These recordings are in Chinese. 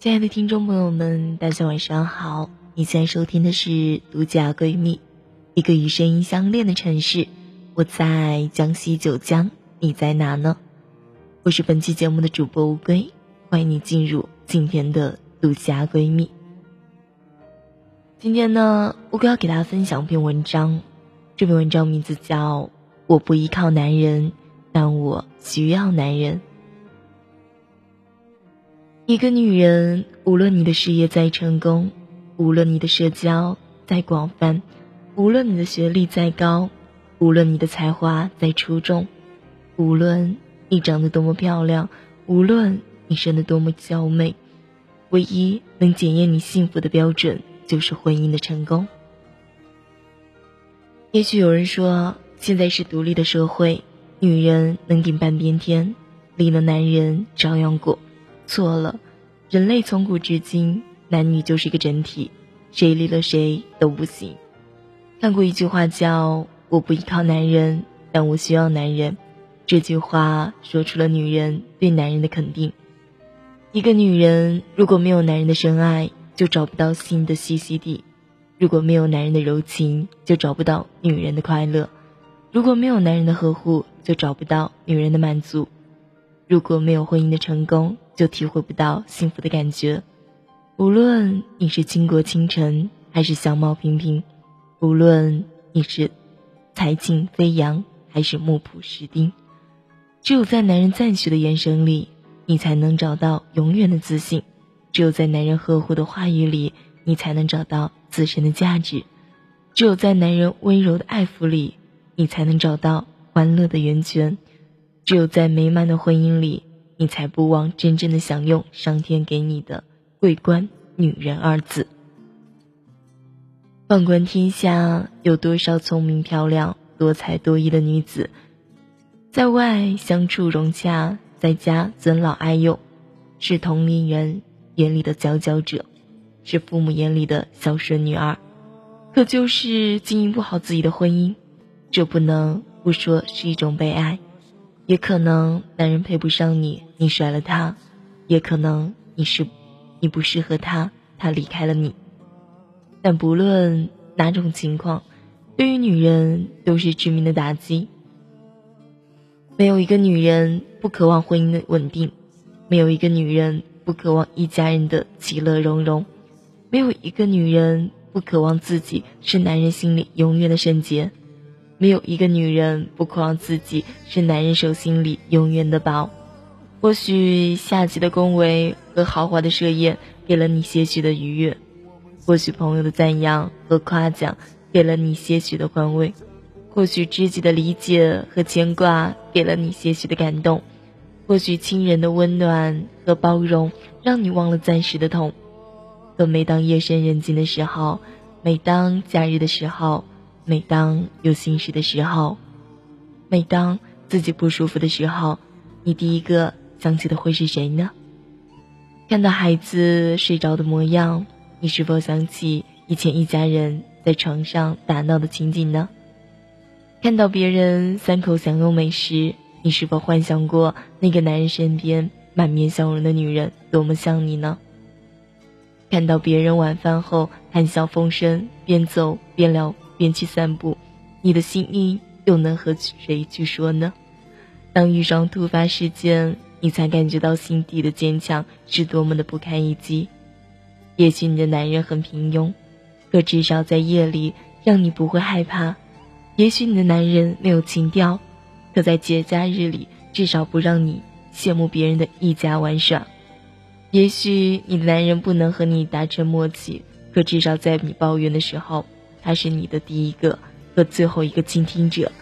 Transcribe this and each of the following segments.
亲爱的听众朋友们，大家晚上好！你现在收听的是独家闺蜜，一个与声音相恋的城市。我在江西九江，你在哪呢？我是本期节目的主播乌龟，欢迎你进入今天的独家闺蜜。今天呢，乌龟要给大家分享一篇文章，这篇文章名字叫《我不依靠男人，但我需要男人》。一个女人，无论你的事业再成功，无论你的社交再广泛，无论你的学历再高，无论你的才华再出众，无论你长得多么漂亮，无论你生得多么娇媚，唯一能检验你幸福的标准就是婚姻的成功。也许有人说，现在是独立的社会，女人能顶半边天，离了男人照样过。错了，人类从古至今，男女就是一个整体，谁离了谁都不行。看过一句话叫“我不依靠男人，但我需要男人”，这句话说出了女人对男人的肯定。一个女人如果没有男人的深爱，就找不到心的栖息地；如果没有男人的柔情，就找不到女人的快乐；如果没有男人的呵护，就找不到女人的满足；如果没有婚姻的成功，就体会不到幸福的感觉。无论你是倾国倾城，还是相貌平平；无论你是才情飞扬，还是木朴实丁，只有在男人赞许的眼神里，你才能找到永远的自信；只有在男人呵护的话语里，你才能找到自身的价值；只有在男人温柔的爱抚里，你才能找到欢乐的源泉；只有在美满的婚姻里。你才不枉真正的享用上天给你的桂冠“女人”二字。纵观天下，有多少聪明漂亮、多才多艺的女子，在外相处融洽，在家尊老爱幼，是同龄人眼里的佼佼者，是父母眼里的孝顺女儿，可就是经营不好自己的婚姻，这不能不说是一种悲哀。也可能男人配不上你，你甩了他；也可能你是你不适合他，他离开了你。但不论哪种情况，对于女人都是致命的打击。没有一个女人不渴望婚姻的稳定，没有一个女人不渴望一家人的其乐融融，没有一个女人不渴望自己是男人心里永远的圣洁。没有一个女人不渴望自己是男人手心里永远的宝。或许夏季的恭维和豪华的设宴给了你些许的愉悦，或许朋友的赞扬和夸奖给了你些许的宽慰，或许知己的理解和牵挂给了你些许的感动，或许亲人的温暖和包容让你忘了暂时的痛。可每当夜深人静的时候，每当假日的时候。每当有心事的时候，每当自己不舒服的时候，你第一个想起的会是谁呢？看到孩子睡着的模样，你是否想起以前一家人在床上打闹的情景呢？看到别人三口享用美食，你是否幻想过那个男人身边满面笑容的女人多么像你呢？看到别人晚饭后谈笑风生，边走边聊。边去散步，你的心意又能和谁去说呢？当遇上突发事件，你才感觉到心底的坚强是多么的不堪一击。也许你的男人很平庸，可至少在夜里让你不会害怕；也许你的男人没有情调，可在节假日里至少不让你羡慕别人的一家玩耍；也许你的男人不能和你达成默契，可至少在你抱怨的时候。他是你的第一个和最后一个倾听者。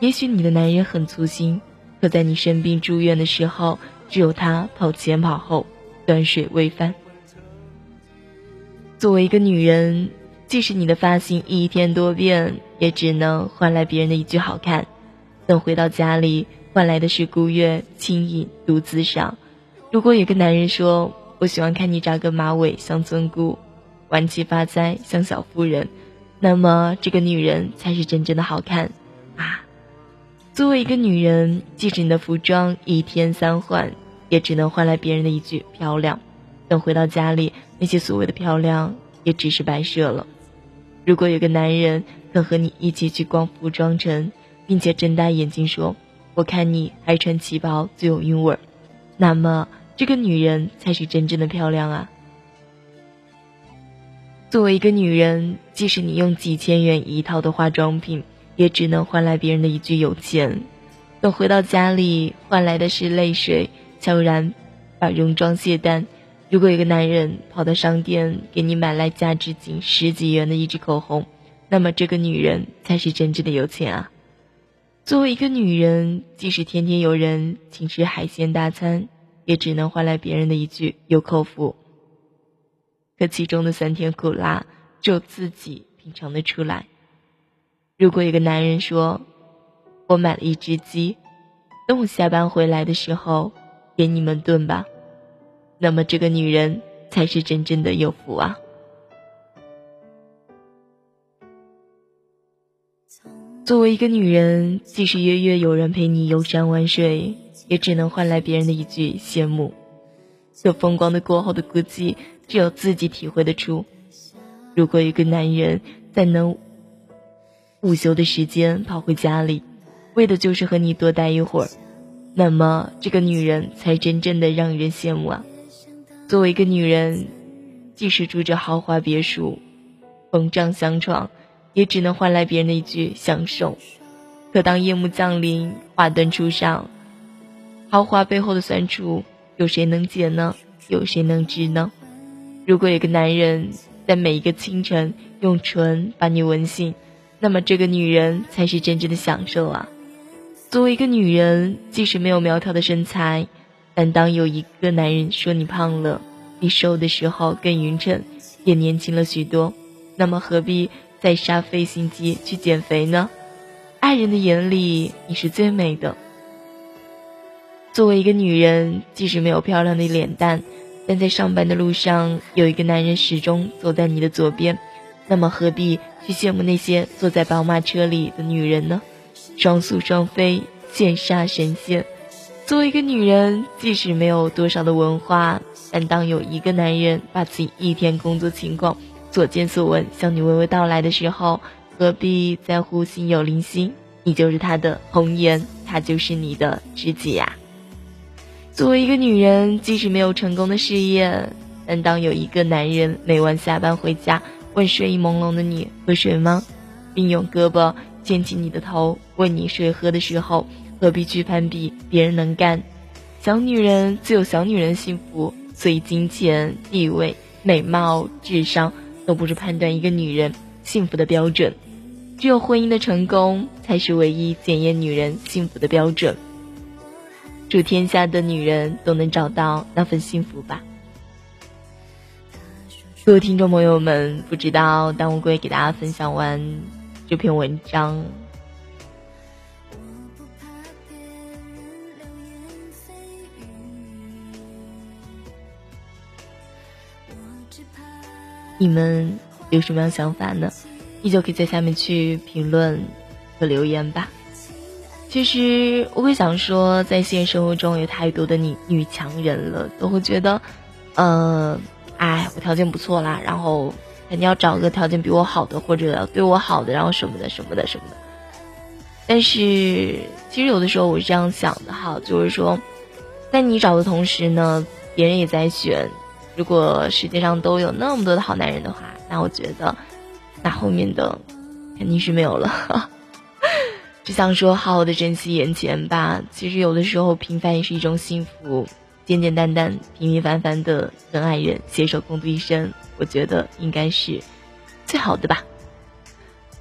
也许你的男人很粗心，可在你生病住院的时候，只有他跑前跑后，端水喂饭。作为一个女人，即使你的发型一天多变，也只能换来别人的一句好看。等回到家里，换来的是孤月轻影独自赏。如果有个男人说：“我喜欢看你扎个马尾像村姑，挽起发簪像小妇人。”那么，这个女人才是真正的好看啊！作为一个女人，即使你的服装一天三换，也只能换来别人的一句漂亮。等回到家里，那些所谓的漂亮也只是摆设了。如果有个男人肯和你一起去逛服装城，并且睁大眼睛说：“我看你还穿旗袍最有韵味儿。”那么，这个女人才是真正的漂亮啊！作为一个女人，即使你用几千元一套的化妆品，也只能换来别人的一句有钱。等回到家里，换来的是泪水，悄然把戎装卸单。如果一个男人跑到商店给你买来价值仅十几元的一支口红，那么这个女人才是真正的有钱啊！作为一个女人，即使天天有人请吃海鲜大餐，也只能换来别人的一句有口福。可其中的酸甜苦辣，只有自己品尝得出来。如果一个男人说：“我买了一只鸡，等我下班回来的时候给你们炖吧。”那么这个女人才是真正的有福啊！作为一个女人，即使月月有人陪你游山玩水，也只能换来别人的一句羡慕。这风光的过后的孤寂，只有自己体会得出。如果一个男人在能午休的时间跑回家里，为的就是和你多待一会儿，那么这个女人才真正的让人羡慕啊！作为一个女人，即使住着豪华别墅，风帐香床。也只能换来别人的一句享受。可当夜幕降临，华灯初上，豪华背后的酸楚，有谁能解呢？有谁能知呢？如果有个男人在每一个清晨用唇把你吻醒，那么这个女人才是真正的享受啊！作为一个女人，即使没有苗条的身材，但当有一个男人说你胖了，你瘦的时候更匀称，也年轻了许多，那么何必？再煞费心机去减肥呢？爱人的眼里，你是最美的。作为一个女人，即使没有漂亮的脸蛋，但在上班的路上有一个男人始终走在你的左边，那么何必去羡慕那些坐在宝马车里的女人呢？双宿双飞，羡煞神仙。作为一个女人，即使没有多少的文化，但当有一个男人把自己一天工作情况，所见所闻向你娓娓道来的时候，何必在乎心有灵犀？你就是他的红颜，他就是你的知己呀。作为一个女人，即使没有成功的事业，但当有一个男人每晚下班回家，问睡意朦胧的你喝水吗，并用胳膊牵起你的头，问你水喝的时候，何必去攀比别人能干？小女人自有小女人幸福，所以金钱、地位、美貌、智商。都不是判断一个女人幸福的标准，只有婚姻的成功才是唯一检验女人幸福的标准。祝天下的女人都能找到那份幸福吧。各位听众朋友们，不知道当乌龟给大家分享完这篇文章，你们有什么样想法呢？依旧可以在下面去评论和留言吧。其实我会想说，在现实生活中有太多的女女强人了，都会觉得，呃，哎，我条件不错啦，然后肯定要找个条件比我好的，或者对我好的，然后什么的什么的什么的。但是其实有的时候我是这样想的哈，就是说，在你找的同时呢，别人也在选。如果世界上都有那么多的好男人的话，那我觉得，那后面的肯定是没有了。只想说，好好的珍惜眼前吧。其实有的时候，平凡也是一种幸福。简简单单、平平凡凡的跟爱人携手共度一生，我觉得应该是最好的吧。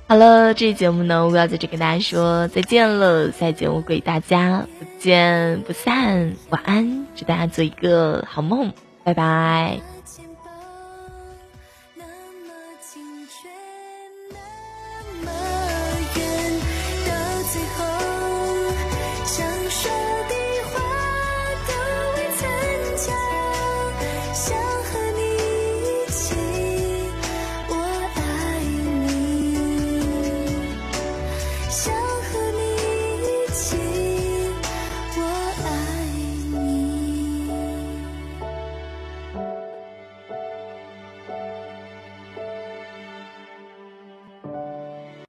好了，这期节目呢，我要在这跟大家说再见了。下期节目给大家不见不散，晚安，祝大家做一个好梦。拜拜。